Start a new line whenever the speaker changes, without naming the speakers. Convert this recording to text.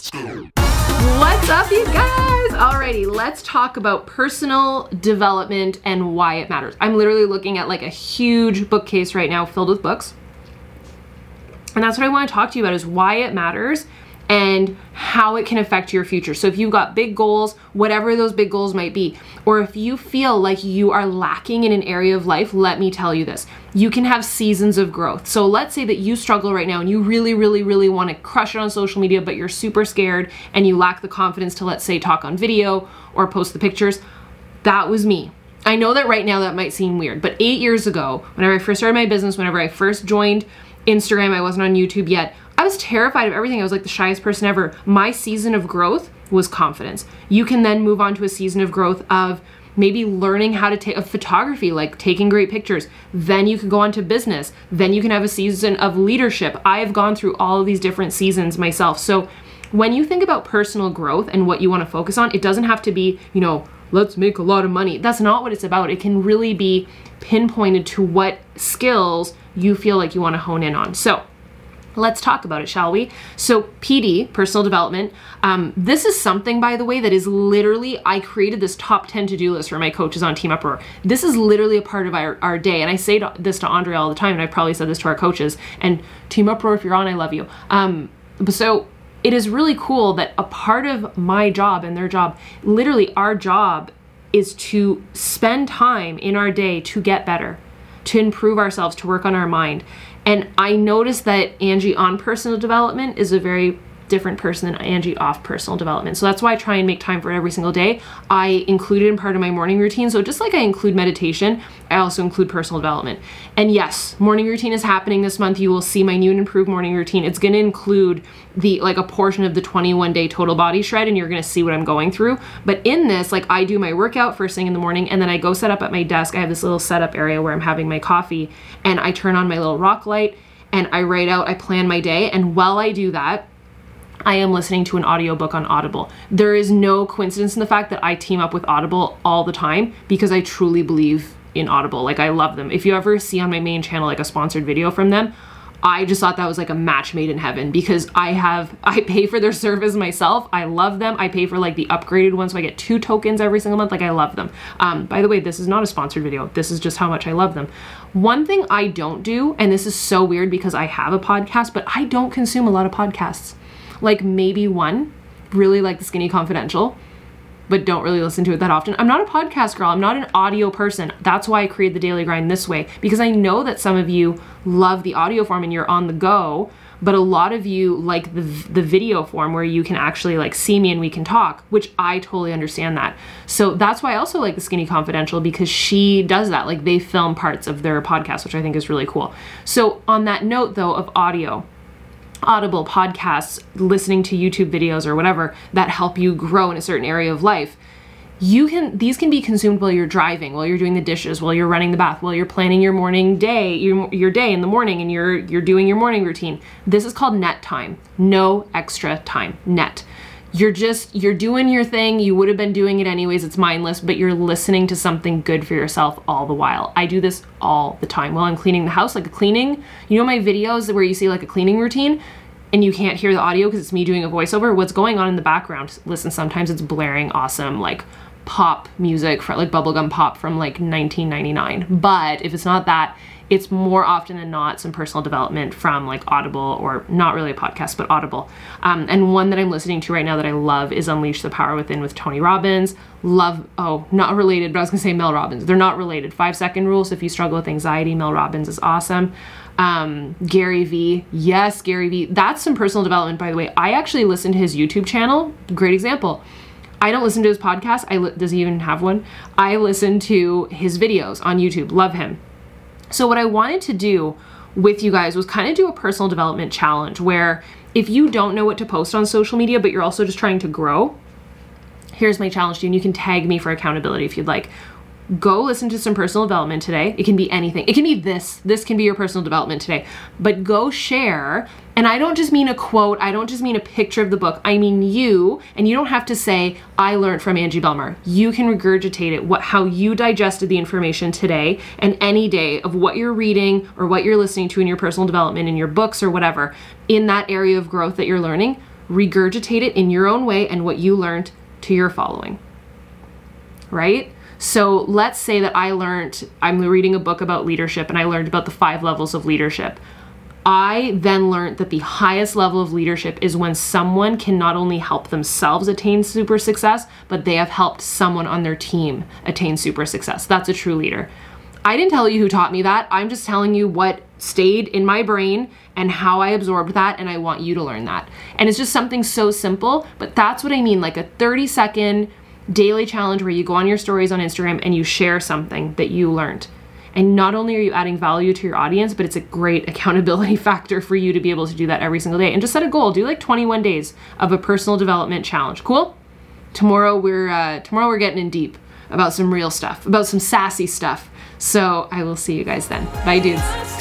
Let's go. What's up, you guys? Alrighty, let's talk about personal development and why it matters. I'm literally looking at like a huge bookcase right now filled with books. And that's what I want to talk to you about is why it matters and how it can affect your future. So if you've got big goals, whatever those big goals might be, or if you feel like you are lacking in an area of life, let me tell you this. You can have seasons of growth. So let's say that you struggle right now and you really really really want to crush it on social media but you're super scared and you lack the confidence to let's say talk on video or post the pictures. That was me. I know that right now that might seem weird, but 8 years ago, whenever I first started my business, whenever I first joined Instagram, I wasn't on YouTube yet. I was terrified of everything. I was like the shyest person ever. My season of growth was confidence. You can then move on to a season of growth of maybe learning how to take a photography, like taking great pictures. Then you can go on to business. Then you can have a season of leadership. I've gone through all of these different seasons myself. So when you think about personal growth and what you want to focus on, it doesn't have to be, you know, let's make a lot of money. That's not what it's about. It can really be pinpointed to what skills you feel like you want to hone in on. So, Let's talk about it, shall we? So, PD, personal development, um, this is something, by the way, that is literally, I created this top 10 to do list for my coaches on Team Uproar. This is literally a part of our, our day. And I say this to Andre all the time, and I've probably said this to our coaches. And Team Uproar, if you're on, I love you. Um, so, it is really cool that a part of my job and their job, literally, our job is to spend time in our day to get better, to improve ourselves, to work on our mind. And I noticed that Angie on personal development is a very different person than Angie off personal development. So that's why I try and make time for it every single day. I include it in part of my morning routine. So just like I include meditation, I also include personal development. And yes, morning routine is happening this month. You will see my new and improved morning routine. It's going to include the like a portion of the 21 day total body shred and you're going to see what I'm going through. But in this, like I do my workout first thing in the morning and then I go set up at my desk. I have this little setup area where I'm having my coffee and I turn on my little rock light and I write out, I plan my day. And while I do that, I am listening to an audiobook on Audible. There is no coincidence in the fact that I team up with Audible all the time because I truly believe in Audible. Like I love them. If you ever see on my main channel like a sponsored video from them, I just thought that was like a match made in heaven because I have I pay for their service myself. I love them. I pay for like the upgraded one, so I get two tokens every single month. Like I love them. Um, by the way, this is not a sponsored video. This is just how much I love them. One thing I don't do, and this is so weird because I have a podcast, but I don't consume a lot of podcasts like maybe one, really like the Skinny Confidential, but don't really listen to it that often. I'm not a podcast girl. I'm not an audio person. That's why I create the Daily Grind this way because I know that some of you love the audio form and you're on the go, but a lot of you like the the video form where you can actually like see me and we can talk, which I totally understand that. So that's why I also like the Skinny Confidential because she does that. Like they film parts of their podcast, which I think is really cool. So on that note though of audio, Audible podcasts, listening to YouTube videos or whatever that help you grow in a certain area of life. You can these can be consumed while you're driving, while you're doing the dishes, while you're running the bath, while you're planning your morning day, your, your day in the morning and you're you're doing your morning routine. This is called net time. No extra time. Net you're just you're doing your thing. You would have been doing it anyways. It's mindless but you're listening to something good for yourself all the while. I do this all the time while i'm cleaning the house like a cleaning you know my videos where you see like a cleaning routine and you can't hear the audio because it's me doing a voiceover? What's going on in the background? Listen sometimes it's blaring awesome like pop music for like bubblegum pop from like 1999 but if it's not that it's more often than not some personal development from like Audible or not really a podcast, but Audible. Um, and one that I'm listening to right now that I love is Unleash the Power Within with Tony Robbins. Love, oh, not related, but I was gonna say Mel Robbins. They're not related. Five second rule. So if you struggle with anxiety, Mel Robbins is awesome. Um, Gary Vee, yes, Gary Vee. That's some personal development, by the way. I actually listened to his YouTube channel. Great example. I don't listen to his podcast. I li- does he even have one? I listen to his videos on YouTube. Love him. So, what I wanted to do with you guys was kind of do a personal development challenge where if you don't know what to post on social media, but you're also just trying to grow, here's my challenge to you, and you can tag me for accountability if you'd like go listen to some personal development today. It can be anything. It can be this. This can be your personal development today. But go share. And I don't just mean a quote, I don't just mean a picture of the book. I mean you, and you don't have to say I learned from Angie Bellemare. You can regurgitate it what how you digested the information today and any day of what you're reading or what you're listening to in your personal development in your books or whatever in that area of growth that you're learning. Regurgitate it in your own way and what you learned to your following. right? So let's say that I learned, I'm reading a book about leadership and I learned about the five levels of leadership. I then learned that the highest level of leadership is when someone can not only help themselves attain super success, but they have helped someone on their team attain super success. That's a true leader. I didn't tell you who taught me that. I'm just telling you what stayed in my brain and how I absorbed that, and I want you to learn that. And it's just something so simple, but that's what I mean like a 30 second daily challenge where you go on your stories on Instagram and you share something that you learned. And not only are you adding value to your audience, but it's a great accountability factor for you to be able to do that every single day. And just set a goal. Do like 21 days of a personal development challenge. Cool? Tomorrow we're uh, tomorrow we're getting in deep about some real stuff, about some sassy stuff. So I will see you guys then. Bye, dudes.